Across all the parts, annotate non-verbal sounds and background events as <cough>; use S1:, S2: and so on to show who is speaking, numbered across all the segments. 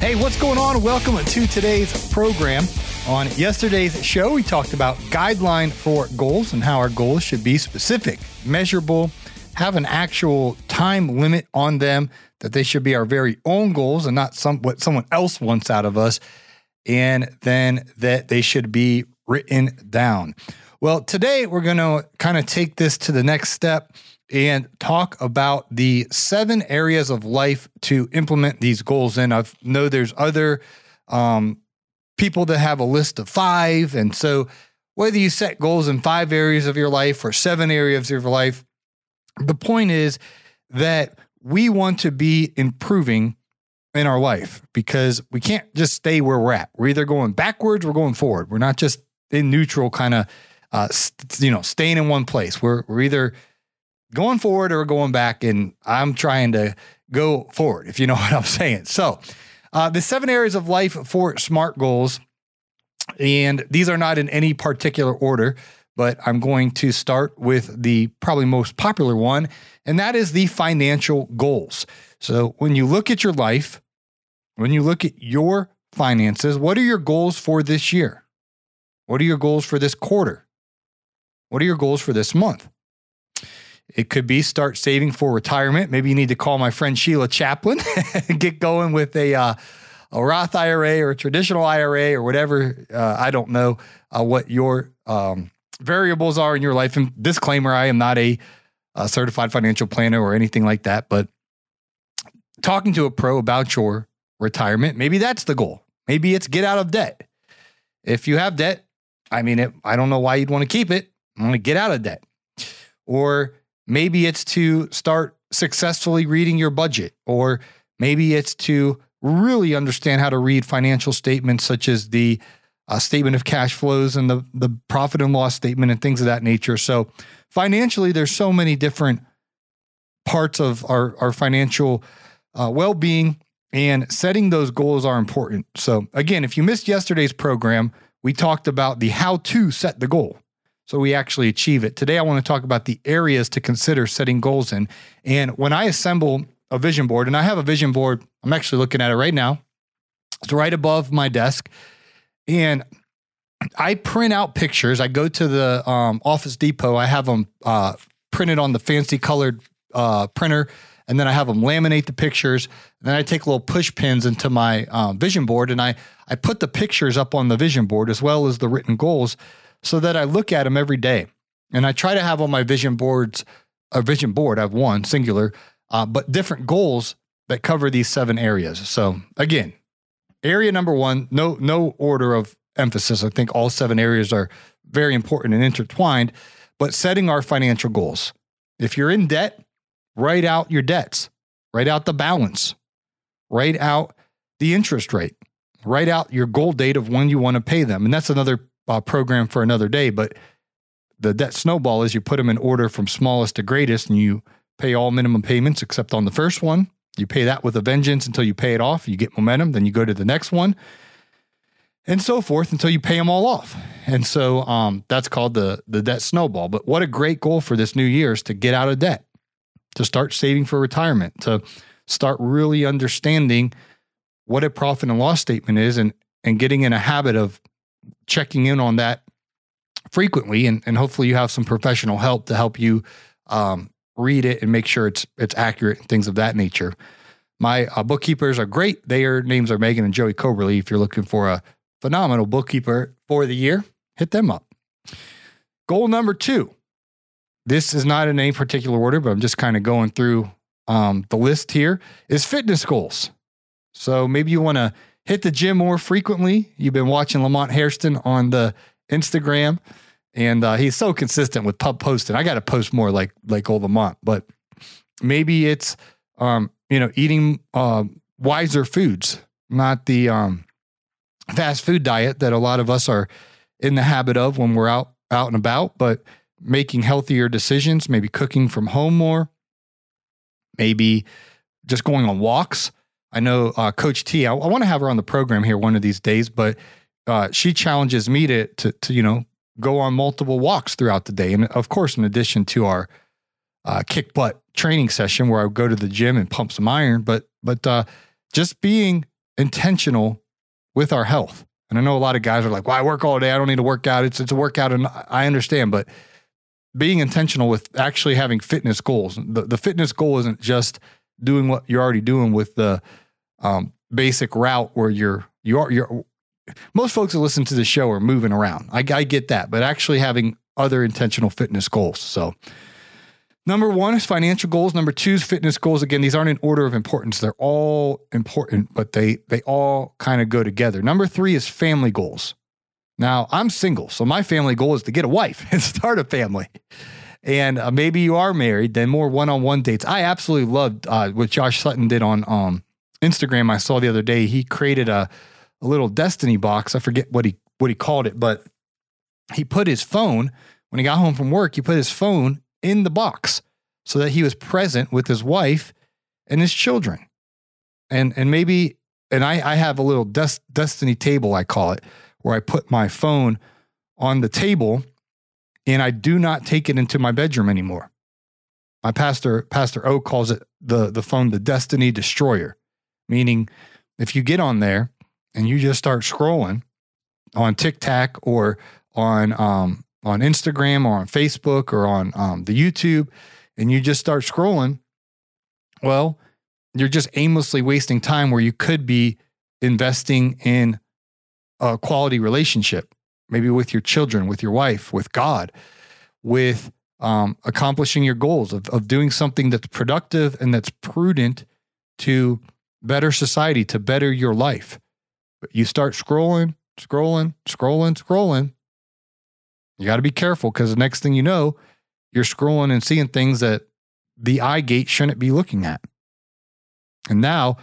S1: Hey, what's going on? Welcome to today's program. On yesterday's show, we talked about guideline for goals and how our goals should be specific, measurable, have an actual time limit on them, that they should be our very own goals and not some what someone else wants out of us, and then that they should be written down. Well, today we're going to kind of take this to the next step and talk about the seven areas of life to implement these goals in. I know there's other um, people that have a list of five. And so, whether you set goals in five areas of your life or seven areas of your life, the point is that we want to be improving in our life because we can't just stay where we're at. We're either going backwards or going forward. We're not just in neutral kind of, uh, st- you know, staying in one place. We're, we're either going forward or going back. And I'm trying to go forward, if you know <laughs> what I'm saying. So, uh, the seven areas of life for SMART goals, and these are not in any particular order, but I'm going to start with the probably most popular one, and that is the financial goals. So, when you look at your life, when you look at your finances, what are your goals for this year? What are your goals for this quarter? What are your goals for this month? It could be start saving for retirement. Maybe you need to call my friend Sheila Chaplin and <laughs> get going with a uh, a Roth IRA or a traditional IRA or whatever. Uh, I don't know uh, what your um, variables are in your life. And disclaimer: I am not a, a certified financial planner or anything like that. But talking to a pro about your retirement, maybe that's the goal. Maybe it's get out of debt. If you have debt, I mean, it, I don't know why you'd want to keep it. I'm going to get out of debt. Or Maybe it's to start successfully reading your budget, or maybe it's to really understand how to read financial statements such as the uh, statement of cash flows and the, the profit and loss statement and things of that nature. So, financially, there's so many different parts of our, our financial uh, well being, and setting those goals are important. So, again, if you missed yesterday's program, we talked about the how to set the goal so we actually achieve it. Today, I want to talk about the areas to consider setting goals in. And when I assemble a vision board, and I have a vision board, I'm actually looking at it right now. It's right above my desk. And I print out pictures. I go to the um, Office Depot. I have them uh, printed on the fancy colored uh, printer, and then I have them laminate the pictures. And then I take little push pins into my uh, vision board, and I I put the pictures up on the vision board as well as the written goals so that I look at them every day. And I try to have on my vision boards, a vision board, I have one singular, uh, but different goals that cover these seven areas. So again, area number one, no, no order of emphasis. I think all seven areas are very important and intertwined, but setting our financial goals. If you're in debt, write out your debts, write out the balance, write out the interest rate, write out your goal date of when you want to pay them. And that's another uh, program for another day. But the debt snowball is you put them in order from smallest to greatest, and you pay all minimum payments except on the first one. You pay that with a vengeance until you pay it off. You get momentum, then you go to the next one, and so forth until you pay them all off. And so um, that's called the the debt snowball. But what a great goal for this new year is to get out of debt, to start saving for retirement, to start really understanding what a profit and loss statement is, and and getting in a habit of checking in on that frequently, and, and hopefully you have some professional help to help you um, read it and make sure it's it's accurate and things of that nature. My uh, bookkeepers are great. Their names are Megan and Joey Coberly. If you're looking for a phenomenal bookkeeper for the year, hit them up. Goal number two. This is not in any particular order, but I'm just kind of going through um, the list here. Is fitness goals. So maybe you want to hit the gym more frequently. You've been watching Lamont Hairston on the Instagram, and uh, he's so consistent with pub posting. I got to post more like like old Lamont, but maybe it's um, you know, eating uh, wiser foods, not the um, fast food diet that a lot of us are in the habit of when we're out out and about, but making healthier decisions, maybe cooking from home more, maybe just going on walks. I know uh, Coach T. I, I want to have her on the program here one of these days, but uh, she challenges me to, to to you know go on multiple walks throughout the day, and of course, in addition to our uh, kick butt training session where I would go to the gym and pump some iron, but but uh, just being intentional with our health. And I know a lot of guys are like, "Well, I work all day. I don't need to work out. It's it's a workout," and I understand, but being intentional with actually having fitness goals. The the fitness goal isn't just doing what you're already doing with the um, basic route where you're you are you're most folks that listen to the show are moving around. I, I get that, but actually having other intentional fitness goals. So, number one is financial goals. Number two is fitness goals. Again, these aren't in order of importance. They're all important, but they they all kind of go together. Number three is family goals. Now, I'm single, so my family goal is to get a wife <laughs> and start a family. And uh, maybe you are married, then more one-on-one dates. I absolutely loved uh, what Josh Sutton did on um, Instagram. I saw the other day. He created a a little destiny box. I forget what he what he called it, but he put his phone when he got home from work. He put his phone in the box so that he was present with his wife and his children. And and maybe and I I have a little des- destiny table I call it where I put my phone on the table and I do not take it into my bedroom anymore. My pastor Pastor O calls it the the phone the destiny destroyer, meaning if you get on there and you just start scrolling on TikTok or on um, on Instagram or on Facebook or on um, the YouTube, and you just start scrolling, well, you're just aimlessly wasting time where you could be investing in a quality relationship, maybe with your children, with your wife, with God, with um, accomplishing your goals of, of doing something that's productive and that's prudent to better society, to better your life. But you start scrolling, scrolling, scrolling, scrolling. You got to be careful because the next thing you know, you're scrolling and seeing things that the eye gate shouldn't be looking at. And now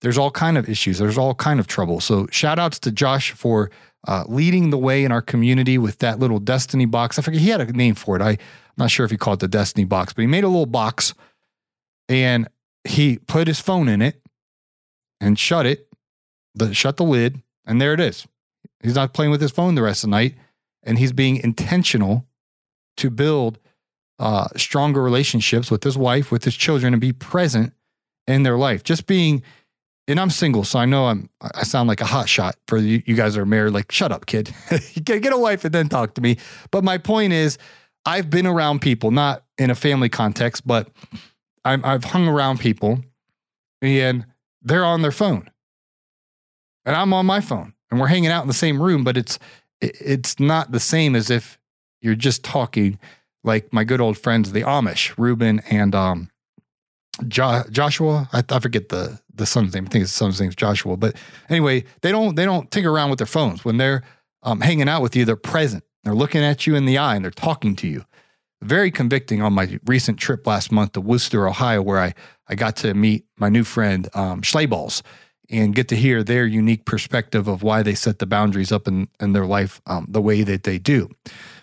S1: there's all kind of issues. There's all kind of trouble. So shout outs to Josh for uh, leading the way in our community with that little destiny box. I forget he had a name for it. I, I'm not sure if he called it the destiny box, but he made a little box and he put his phone in it and shut it the shut the lid, and there it is. He's not playing with his phone the rest of the night, and he's being intentional to build uh, stronger relationships with his wife, with his children, and be present in their life. Just being, and I'm single, so I know I'm. I sound like a hot shot for you, you guys are married. Like, shut up, kid. <laughs> get a wife and then talk to me. But my point is, I've been around people, not in a family context, but i I've hung around people, and they're on their phone and I'm on my phone and we're hanging out in the same room, but it's it's not the same as if you're just talking like my good old friends, the Amish, Ruben and um, jo- Joshua. I, I, forget the the son's name. I think his son's name's Joshua. But anyway, they don't they don't tinker around with their phones when they're um, hanging out with you. They're present. They're looking at you in the eye and they're talking to you. Very convicting on my recent trip last month to Wooster, Ohio, where I I got to meet my new friend um, and get to hear their unique perspective of why they set the boundaries up in, in their life um, the way that they do.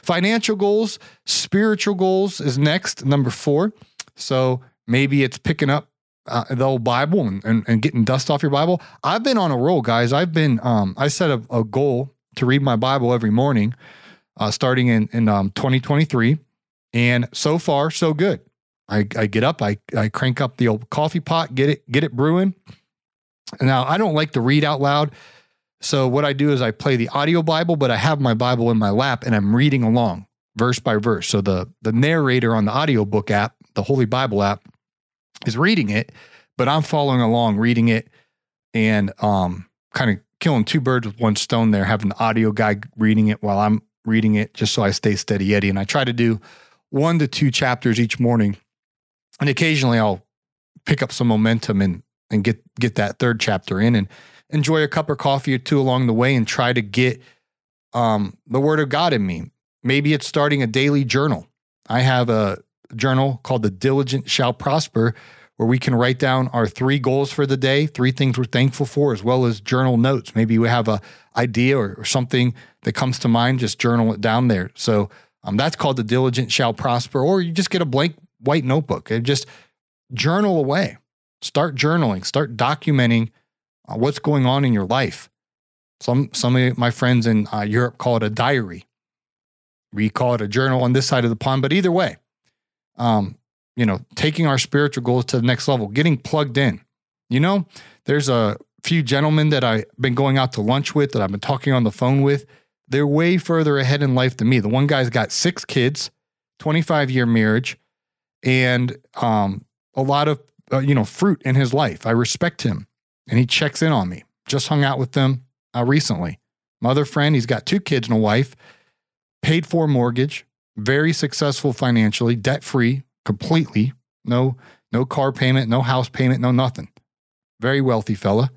S1: Financial goals, spiritual goals is next, number four. So maybe it's picking up uh, the old Bible and, and, and, getting dust off your Bible. I've been on a roll, guys. I've been, um, I set a, a, goal to read my Bible every morning uh, starting in, in um, 2023. And so far, so good. I, I get up, I, I crank up the old coffee pot, get it, get it brewing now, I don't like to read out loud. So what I do is I play the audio Bible, but I have my Bible in my lap and I'm reading along verse by verse. So the the narrator on the audiobook app, the Holy Bible app, is reading it, but I'm following along reading it and um kind of killing two birds with one stone there, having the audio guy reading it while I'm reading it just so I stay steady Eddie. And I try to do one to two chapters each morning. And occasionally I'll pick up some momentum and and get get that third chapter in and enjoy a cup of coffee or two along the way and try to get um, the word of God in me. Maybe it's starting a daily journal. I have a journal called The Diligent Shall Prosper where we can write down our three goals for the day, three things we're thankful for, as well as journal notes. Maybe we have a idea or, or something that comes to mind, just journal it down there. So um, that's called the diligent shall prosper. Or you just get a blank white notebook and just journal away. Start journaling. Start documenting uh, what's going on in your life. Some some of my friends in uh, Europe call it a diary. We call it a journal on this side of the pond. But either way, um, you know, taking our spiritual goals to the next level, getting plugged in. You know, there's a few gentlemen that I've been going out to lunch with that I've been talking on the phone with. They're way further ahead in life than me. The one guy's got six kids, 25 year marriage, and um, a lot of uh, you know fruit in his life. I respect him, and he checks in on me. Just hung out with them uh, recently. Mother friend. He's got two kids and a wife. Paid for mortgage. Very successful financially, debt free, completely. No, no car payment, no house payment, no nothing. Very wealthy fella.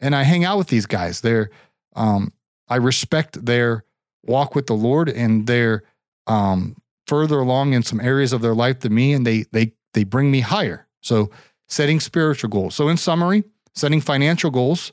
S1: And I hang out with these guys. They're, um, I respect their walk with the Lord and they're um, further along in some areas of their life than me, and they they they bring me higher. So setting spiritual goals. So in summary, setting financial goals,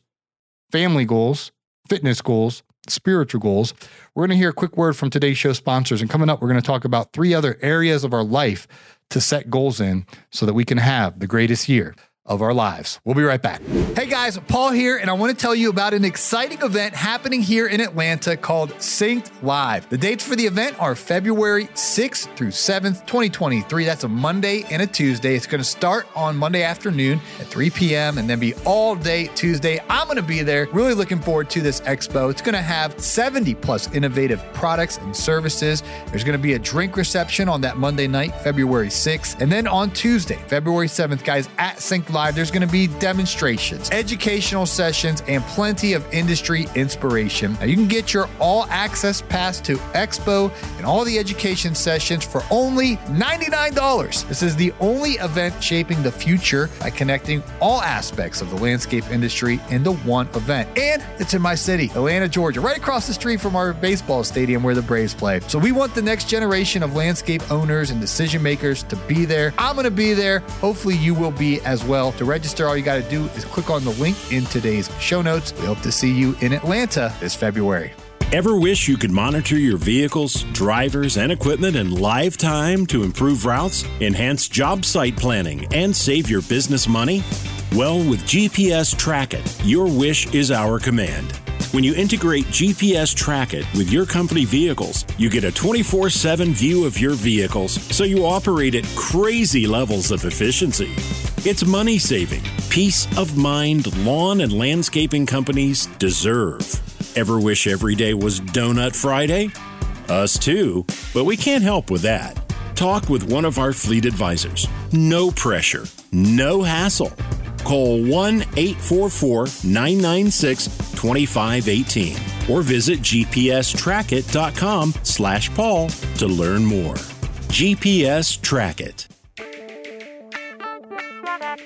S1: family goals, fitness goals, spiritual goals. We're going to hear a quick word from today's show sponsors. And coming up, we're going to talk about three other areas of our life to set goals in so that we can have the greatest year of our lives. We'll be right back. Hey guys, Paul here, and I want to tell you about an exciting event happening here in Atlanta called Synced Live. The dates for the event are February 6th through 7th, 2023. That's a Monday and a Tuesday. It's going to start on Monday afternoon at 3 p.m. and then be all day Tuesday. I'm going to be there. Really looking forward to this expo. It's going to have 70 plus innovative products and services. There's going to be a drink reception on that Monday night, February 6th. And then on Tuesday, February 7th, guys, at Synced Live, there's going to be demonstrations, educational sessions, and plenty of industry inspiration. Now, you can get your all access pass to Expo and all the education sessions for only $99. This is the only event shaping the future by connecting all aspects of the landscape industry into one event. And it's in my city, Atlanta, Georgia, right across the street from our baseball stadium where the Braves play. So we want the next generation of landscape owners and decision makers to be there. I'm going to be there. Hopefully, you will be as To register, all you got to do is click on the link in today's show notes. We hope to see you in Atlanta this February.
S2: Ever wish you could monitor your vehicles, drivers, and equipment in live time to improve routes, enhance job site planning, and save your business money? Well, with GPS Track It, your wish is our command. When you integrate GPS Track It with your company vehicles, you get a 24 7 view of your vehicles so you operate at crazy levels of efficiency. It's money saving, peace of mind lawn and landscaping companies deserve. Ever wish every day was Donut Friday? Us too, but we can't help with that. Talk with one of our fleet advisors. No pressure, no hassle. Call 1 844 996 2518 or visit gpstrackit.com slash Paul to learn more. GPS Track It.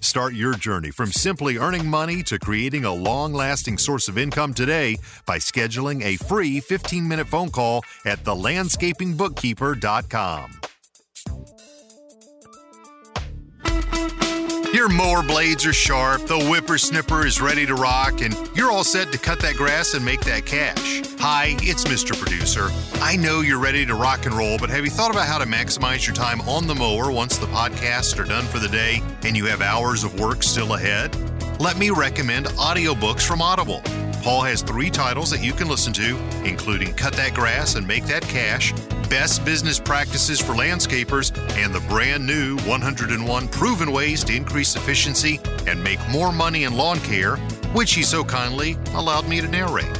S3: Start your journey from simply earning money to creating a long lasting source of income today by scheduling a free 15 minute phone call at thelandscapingbookkeeper.com. Your mower blades are sharp, the whippersnipper is ready to rock, and you're all set to cut that grass and make that cash. Hi, it's Mr. Producer. I know you're ready to rock and roll, but have you thought about how to maximize your time on the mower once the podcasts are done for the day and you have hours of work still ahead? Let me recommend audiobooks from Audible. Paul has three titles that you can listen to, including Cut That Grass and Make That Cash, Best Business Practices for Landscapers, and the brand new 101 Proven Ways to Increase Efficiency and Make More Money in Lawn Care, which he so kindly allowed me to narrate.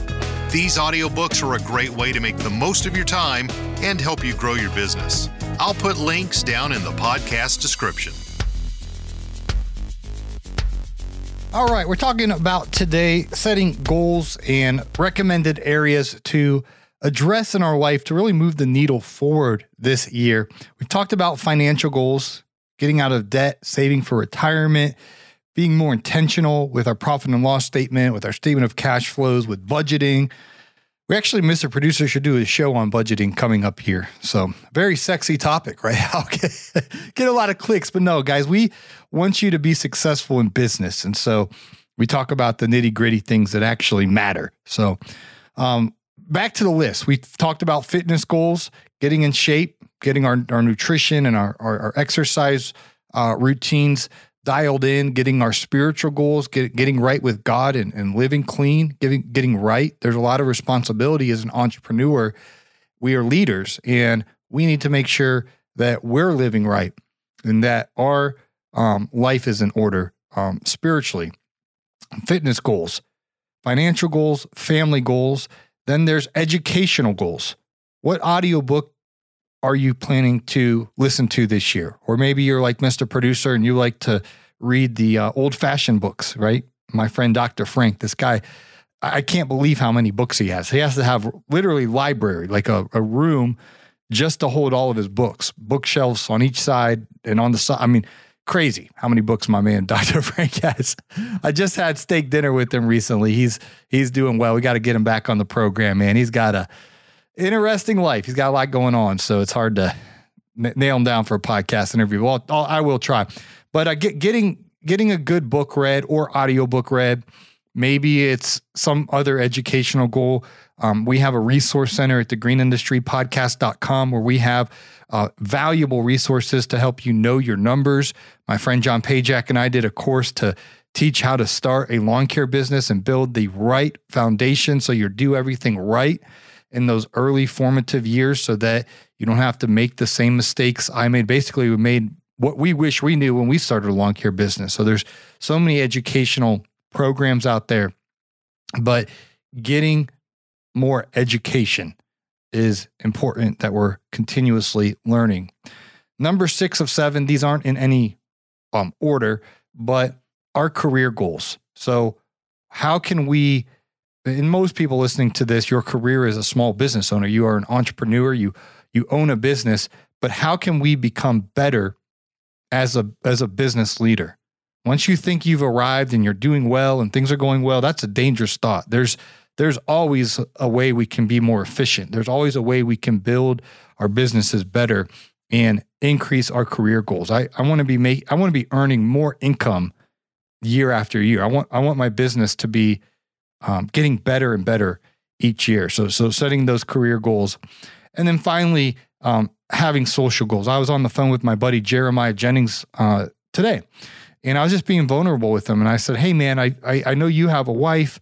S3: These audiobooks are a great way to make the most of your time and help you grow your business. I'll put links down in the podcast description.
S1: All right, we're talking about today setting goals and recommended areas to address in our life to really move the needle forward this year. We've talked about financial goals, getting out of debt, saving for retirement, being more intentional with our profit and loss statement, with our statement of cash flows, with budgeting. We actually, Mr. Producer, should do a show on budgeting coming up here. So, very sexy topic, right? <laughs> Okay. Get a lot of clicks, but no, guys, we want you to be successful in business. And so, we talk about the nitty gritty things that actually matter. So, um, back to the list. We talked about fitness goals, getting in shape, getting our, our nutrition and our, our, our exercise uh, routines dialed in, getting our spiritual goals, get, getting right with God and, and living clean, getting, getting right. There's a lot of responsibility as an entrepreneur. We are leaders and we need to make sure that we're living right and that our um, life is in order um, spiritually. Fitness goals, financial goals, family goals. Then there's educational goals. What audiobook are you planning to listen to this year? Or maybe you're like Mr. Producer and you like to read the uh, old fashioned books, right? My friend Dr. Frank, this guy, I can't believe how many books he has. He has to have literally library, like a, a room just to hold all of his books, bookshelves on each side and on the side. I mean, crazy how many books my man <laughs> Dr. Frank has. I just had steak dinner with him recently. He's he's doing well. We got to get him back on the program, man. He's got a interesting life. He's got a lot going on, so it's hard to n- nail him down for a podcast interview. Well, I'll, I will try, but uh, get, getting getting a good book read or audiobook read. Maybe it's some other educational goal. Um, we have a resource center at the greenindustrypodcast.com where we have uh, valuable resources to help you know your numbers. My friend John Pajak and I did a course to teach how to start a lawn care business and build the right foundation so you do everything right in those early formative years so that you don't have to make the same mistakes I made. Basically, we made what we wish we knew when we started a lawn care business. So there's so many educational programs out there, but getting more education is important that we're continuously learning. Number six of seven, these aren't in any um, order, but our career goals. So, how can we and most people listening to this, your career is a small business owner, you are an entrepreneur, you you own a business, but how can we become better as a as a business leader? Once you think you've arrived and you're doing well and things are going well, that's a dangerous thought. There's there's always a way we can be more efficient. There's always a way we can build our businesses better and increase our career goals. I, I want to be make I want to be earning more income year after year. I want I want my business to be um, getting better and better each year. So, so setting those career goals, and then finally um, having social goals. I was on the phone with my buddy Jeremiah Jennings uh, today, and I was just being vulnerable with him. And I said, "Hey, man, I I, I know you have a wife,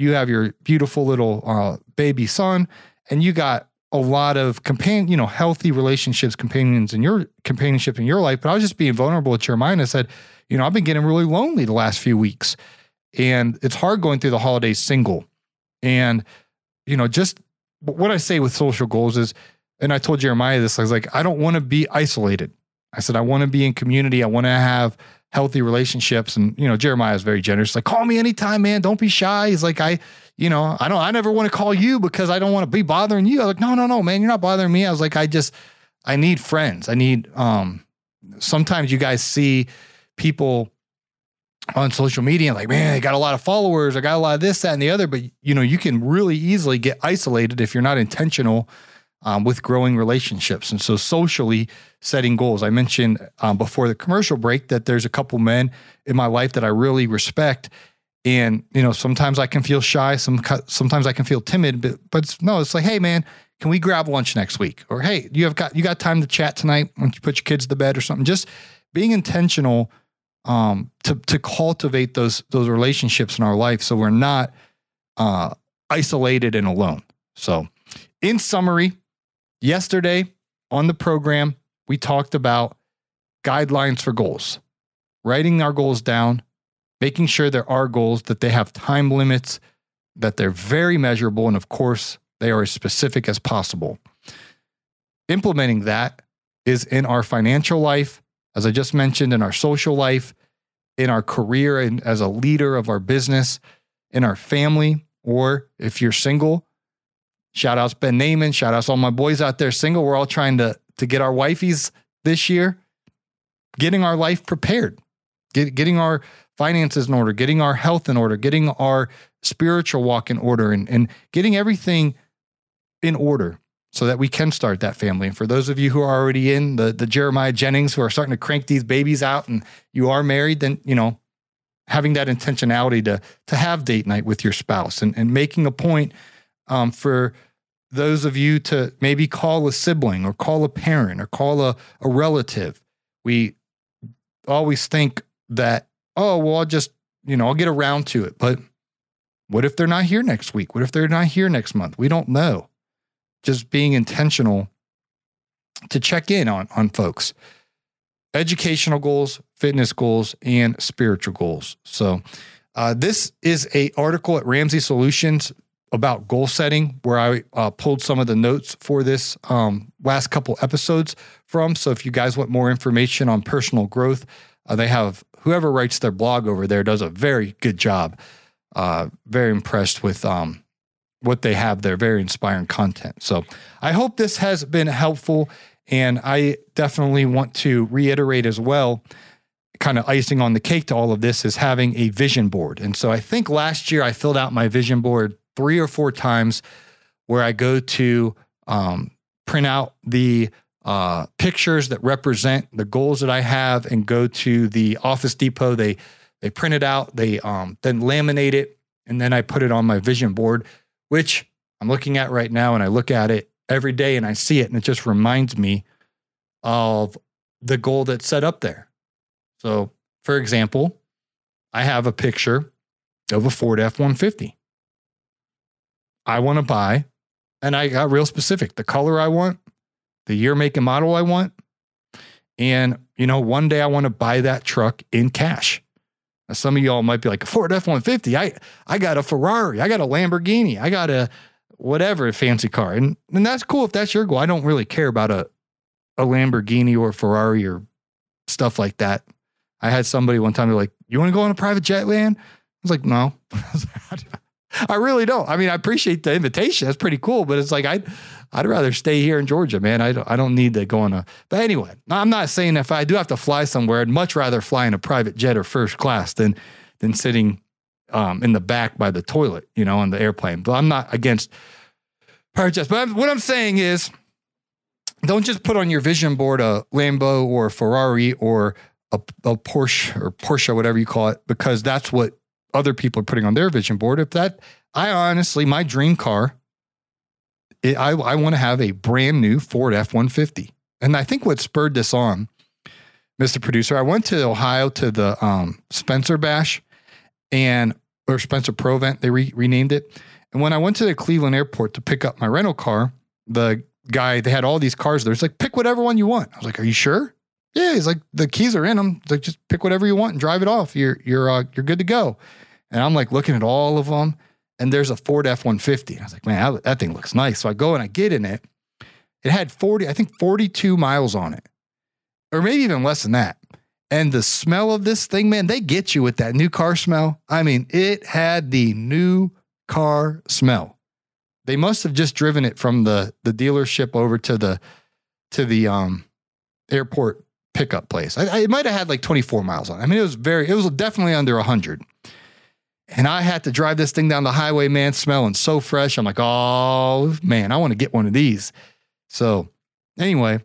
S1: you have your beautiful little uh, baby son, and you got." A lot of companion, you know, healthy relationships, companions in your companionship in your life. But I was just being vulnerable with Jeremiah and I said, you know, I've been getting really lonely the last few weeks and it's hard going through the holidays single. And, you know, just what I say with social goals is, and I told Jeremiah this, I was like, I don't want to be isolated. I said, I want to be in community. I want to have healthy relationships. And, you know, Jeremiah is very generous. Like, call me anytime, man. Don't be shy. He's like, I, you know, I don't, I never want to call you because I don't want to be bothering you. I was like, no, no, no, man, you're not bothering me. I was like, I just, I need friends. I need, um, sometimes you guys see people on social media like man I got a lot of followers i got a lot of this that and the other but you know you can really easily get isolated if you're not intentional um, with growing relationships. And so socially setting goals. I mentioned um, before the commercial break that there's a couple men in my life that i really respect. And you know sometimes i can feel shy some sometimes i can feel timid but but it's, no it's like hey man can we grab lunch next week? Or hey you have got you got time to chat tonight? Once you put your kids to bed or something? Just being intentional um, to to cultivate those those relationships in our life, so we're not uh, isolated and alone. So, in summary, yesterday on the program we talked about guidelines for goals, writing our goals down, making sure there are goals that they have time limits, that they're very measurable, and of course they are as specific as possible. Implementing that is in our financial life as I just mentioned, in our social life, in our career and as a leader of our business, in our family, or if you're single, shout outs Ben Naaman, shout outs all my boys out there single. We're all trying to to get our wifeys this year, getting our life prepared, get, getting our finances in order, getting our health in order, getting our spiritual walk in order, and, and getting everything in order so that we can start that family. And for those of you who are already in the, the Jeremiah Jennings who are starting to crank these babies out and you are married, then, you know, having that intentionality to, to have date night with your spouse and, and making a point um, for those of you to maybe call a sibling or call a parent or call a, a relative. We always think that, oh, well, I'll just, you know, I'll get around to it. But what if they're not here next week? What if they're not here next month? We don't know. Just being intentional to check in on, on folks. Educational goals, fitness goals, and spiritual goals. So, uh, this is a article at Ramsey Solutions about goal setting, where I uh, pulled some of the notes for this um, last couple episodes from. So if you guys want more information on personal growth, uh, they have whoever writes their blog over there does a very good job. Uh, very impressed with um, what they have there. Very inspiring content. So I hope this has been helpful. And I definitely want to reiterate as well kind of icing on the cake to all of this is having a vision board. And so I think last year I filled out my vision board three or four times where I go to um, print out the uh, pictures that represent the goals that I have and go to the Office Depot. They they print it out, they um, then laminate it, and then I put it on my vision board, which I'm looking at right now. And I look at it every day and I see it, and it just reminds me of the goal that's set up there. So, for example, I have a picture of a Ford F 150. I want to buy, and I got real specific the color I want, the year, make, and model I want. And, you know, one day I want to buy that truck in cash. Now, some of y'all might be like, a Ford F 150. I, I got a Ferrari. I got a Lamborghini. I got a whatever fancy car. And, and that's cool if that's your goal. I don't really care about a, a Lamborghini or Ferrari or stuff like that. I had somebody one time, they're like, You want to go on a private jet land? I was like, No. <laughs> I really don't. I mean, I appreciate the invitation. That's pretty cool, but it's like I'd I'd rather stay here in Georgia, man. I don't I don't need to go on a. But anyway, I'm not saying if I do have to fly somewhere, I'd much rather fly in a private jet or first class than than sitting um, in the back by the toilet, you know, on the airplane. But I'm not against private jets. But I'm, what I'm saying is, don't just put on your vision board a Lambo or a Ferrari or a, a Porsche or Porsche, whatever you call it, because that's what other people are putting on their vision board. If that, I honestly, my dream car, it, I, I want to have a brand new Ford F 150. And I think what spurred this on, Mr. Producer, I went to Ohio to the um, Spencer Bash and, or Spencer Provent, they re- renamed it. And when I went to the Cleveland airport to pick up my rental car, the guy, they had all these cars there. It's like, pick whatever one you want. I was like, are you sure? Yeah, he's like, the keys are in them. It's like, just pick whatever you want and drive it off. You're, you're, uh, you're good to go. And I'm like looking at all of them, and there's a Ford F 150. I was like, man, that, that thing looks nice. So I go and I get in it. It had 40, I think 42 miles on it, or maybe even less than that. And the smell of this thing, man, they get you with that new car smell. I mean, it had the new car smell. They must have just driven it from the the dealership over to the to the um airport pickup place. I, I, it might have had like 24 miles on. I mean, it was very, it was definitely under 100. And I had to drive this thing down the highway, man, smelling so fresh. I'm like, oh, man, I want to get one of these. So, anyway,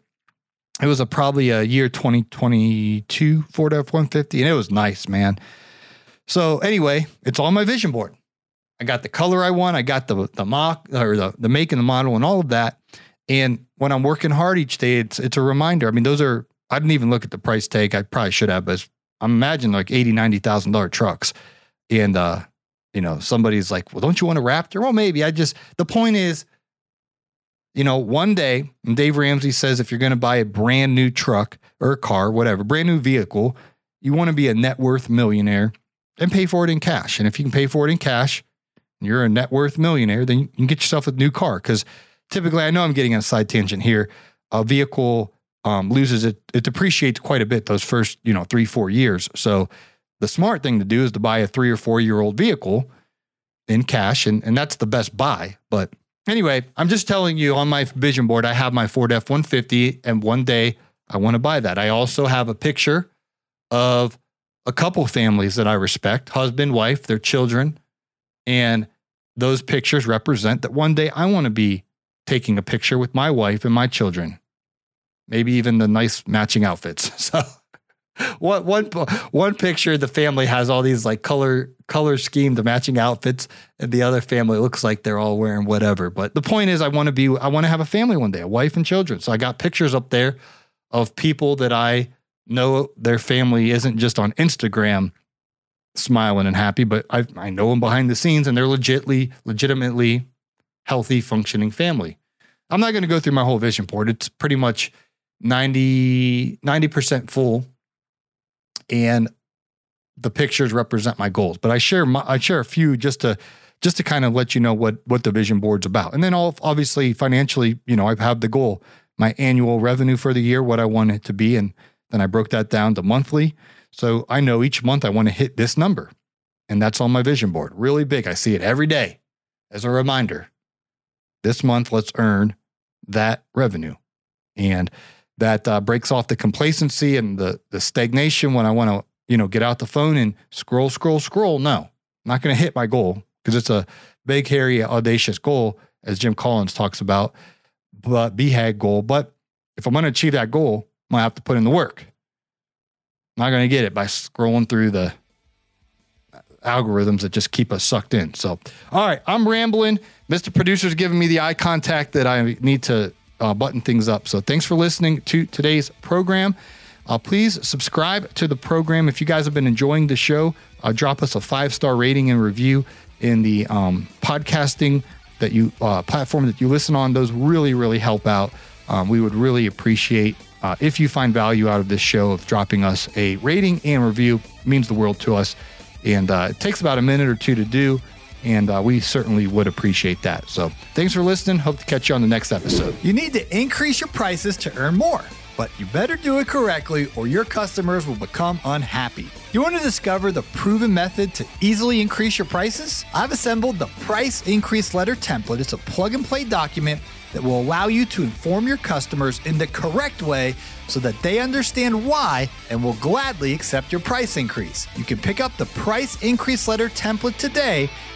S1: it was a probably a year 2022 Ford F 150, and it was nice, man. So, anyway, it's on my vision board. I got the color I want, I got the, the mock or the, the make and the model and all of that. And when I'm working hard each day, it's it's a reminder. I mean, those are I didn't even look at the price tag. I probably should have, but I'm imagining like eighty, ninety thousand dollar trucks and uh, you know, somebody's like, "Well, don't you want a Raptor?" Well, maybe. I just the point is, you know, one day, and Dave Ramsey says if you're going to buy a brand new truck or a car, whatever, brand new vehicle, you want to be a net worth millionaire and pay for it in cash. And if you can pay for it in cash, you're a net worth millionaire, then you can get yourself a new car. Because typically, I know I'm getting on a side tangent here. A vehicle um, loses it, it depreciates quite a bit those first, you know, three, four years. So The smart thing to do is to buy a three or four year old vehicle in cash, and, and that's the best buy. But anyway, I'm just telling you on my vision board, I have my Ford F 150, and one day I want to buy that. I also have a picture of a couple families that I respect husband, wife, their children. And those pictures represent that one day I want to be taking a picture with my wife and my children, maybe even the nice matching outfits. <laughs> So, one, one, one picture, the family has all these like color, color scheme, the matching outfits, and the other family looks like they're all wearing whatever. But the point is, I want to be, I want to have a family one day, a wife and children. So I got pictures up there of people that I know their family isn't just on Instagram smiling and happy, but I, I know them behind the scenes and they're legitly, legitimately healthy, functioning family. I'm not going to go through my whole vision board. It's pretty much 90, 90% full. And the pictures represent my goals, but I share my, I share a few just to just to kind of let you know what what the vision board's about. And then all obviously financially, you know, I have the goal, my annual revenue for the year, what I want it to be, and then I broke that down to monthly. So I know each month I want to hit this number. And that's on my vision board, really big. I see it every day as a reminder. This month, let's earn that revenue. And that uh, breaks off the complacency and the, the stagnation when I want to, you know, get out the phone and scroll, scroll, scroll. No, I'm not going to hit my goal because it's a big, hairy, audacious goal, as Jim Collins talks about, but BHAG goal. But if I'm going to achieve that goal, I'm going to have to put in the work. I'm Not going to get it by scrolling through the algorithms that just keep us sucked in. So, all right, I'm rambling. Mr. Producer's giving me the eye contact that I need to uh, button things up. So, thanks for listening to today's program. Uh, please subscribe to the program. If you guys have been enjoying the show, uh, drop us a five star rating and review in the um, podcasting that you uh, platform that you listen on. Those really, really help out. Um, we would really appreciate uh, if you find value out of this show of dropping us a rating and review, means the world to us. And uh, it takes about a minute or two to do. And uh, we certainly would appreciate that. So thanks for listening. Hope to catch you on the next episode.
S4: You need to increase your prices to earn more, but you better do it correctly or your customers will become unhappy. You want to discover the proven method to easily increase your prices? I've assembled the Price Increase Letter template. It's a plug and play document that will allow you to inform your customers in the correct way so that they understand why and will gladly accept your price increase. You can pick up the price increase letter template today